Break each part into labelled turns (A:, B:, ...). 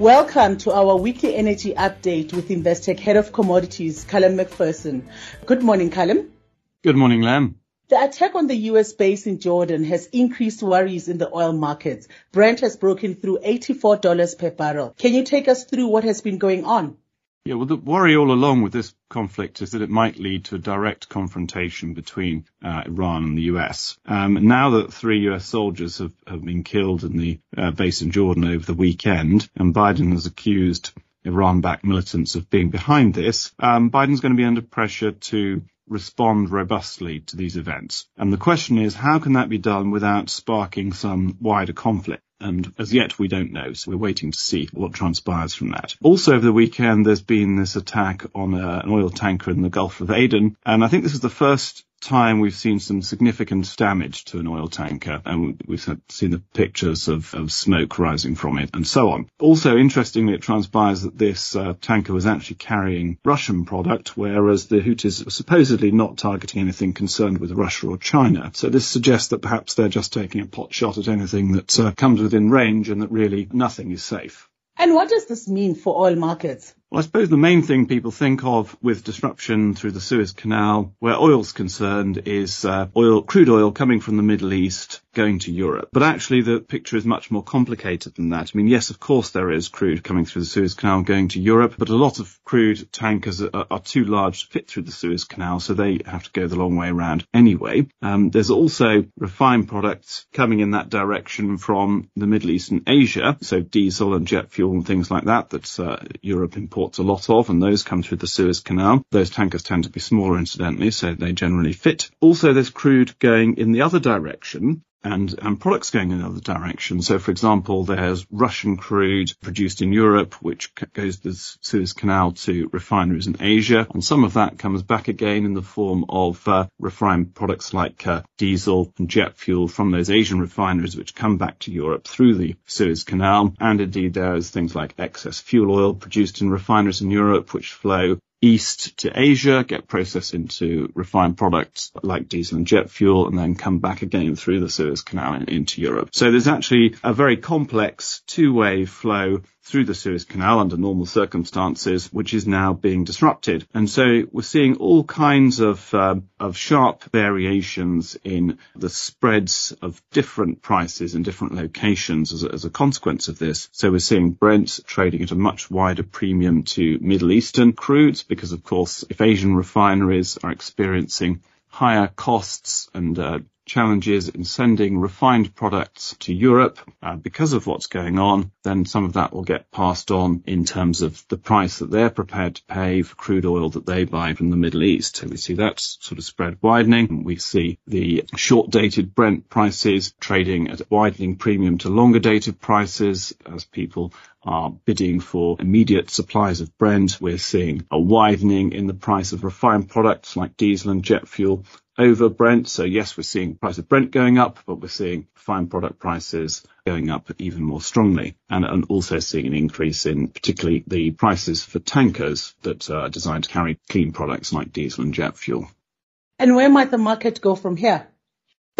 A: Welcome to our weekly energy update with Investec Head of Commodities, Callum Macpherson. Good morning, Callum.
B: Good morning, Lam.
A: The attack on the US base in Jordan has increased worries in the oil markets. Brent has broken through $84 per barrel. Can you take us through what has been going on?
B: Yeah, well, the worry all along with this conflict is that it might lead to a direct confrontation between uh, Iran and the US. Um, now that three US soldiers have, have been killed in the uh, base in Jordan over the weekend, and Biden has accused Iran-backed militants of being behind this, um, Biden's going to be under pressure to respond robustly to these events. And the question is, how can that be done without sparking some wider conflict? And as yet we don't know, so we're waiting to see what transpires from that. Also over the weekend there's been this attack on a, uh, an oil tanker in the Gulf of Aden, and I think this is the first time we've seen some significant damage to an oil tanker and we've seen the pictures of, of smoke rising from it and so on. Also, interestingly, it transpires that this uh, tanker was actually carrying Russian product, whereas the Houthis are supposedly not targeting anything concerned with Russia or China. So this suggests that perhaps they're just taking a pot shot at anything that uh, comes within range and that really nothing is safe.
A: And what does this mean for oil markets?
B: Well, I suppose the main thing people think of with disruption through the Suez Canal, where oil's concerned, is uh, oil, crude oil coming from the Middle East going to Europe. But actually, the picture is much more complicated than that. I mean, yes, of course, there is crude coming through the Suez Canal going to Europe, but a lot of crude tankers are, are too large to fit through the Suez Canal, so they have to go the long way around anyway. Um, there's also refined products coming in that direction from the Middle East and Asia, so diesel and jet fuel and things like that that uh, Europe imports imports a lot of, and those come through the Suez Canal. Those tankers tend to be smaller, incidentally, so they generally fit. Also, there's crude going in the other direction, and, and products going in other directions. So, for example, there's Russian crude produced in Europe, which goes the Suez Canal to refineries in Asia, and some of that comes back again in the form of uh, refined products like uh, diesel and jet fuel from those Asian refineries, which come back to Europe through the Suez Canal. And indeed, there's things like excess fuel oil produced in refineries in Europe, which flow east to Asia, get processed into refined products like diesel and jet fuel, and then come back again through the Suez Canal into Europe. So there's actually a very complex two-way flow through the Suez Canal under normal circumstances, which is now being disrupted. And so we're seeing all kinds of, um, of sharp variations in the spreads of different prices in different locations as a, as a consequence of this. So we're seeing Brent trading at a much wider premium to Middle Eastern crudes because of course if Asian refineries are experiencing higher costs and uh, challenges in sending refined products to Europe uh, because of what's going on, then some of that will get passed on in terms of the price that they're prepared to pay for crude oil that they buy from the Middle East. So we see that sort of spread widening. We see the short dated Brent prices trading at a widening premium to longer dated prices as people are bidding for immediate supplies of Brent. We're seeing a widening in the price of refined products like diesel and jet fuel over Brent. So yes, we're seeing price of Brent going up, but we're seeing fine product prices going up even more strongly and, and also seeing an increase in particularly the prices for tankers that are designed to carry clean products like diesel and jet fuel.
A: And where might the market go from here?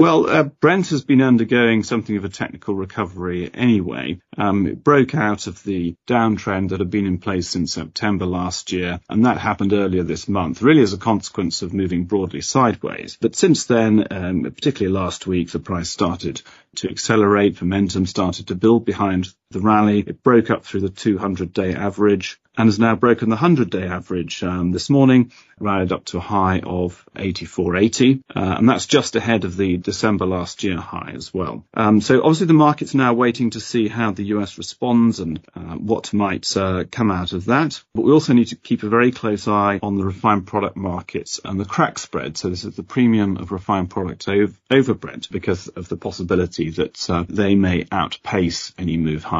B: Well, uh, Brent has been undergoing something of a technical recovery anyway. Um, it broke out of the downtrend that had been in place since September last year, and that happened earlier this month, really as a consequence of moving broadly sideways. But since then, um, particularly last week, the price started to accelerate. Momentum started to build behind the rally. It broke up through the 200-day average and has now broken the 100-day average um, this morning, rallied up to a high of 84.80, uh, and that's just ahead of the December last year high as well. Um, so obviously the market's now waiting to see how the US responds and uh, what might uh, come out of that. But we also need to keep a very close eye on the refined product markets and the crack spread. So this is the premium of refined products over, over Brent because of the possibility that uh, they may outpace any move higher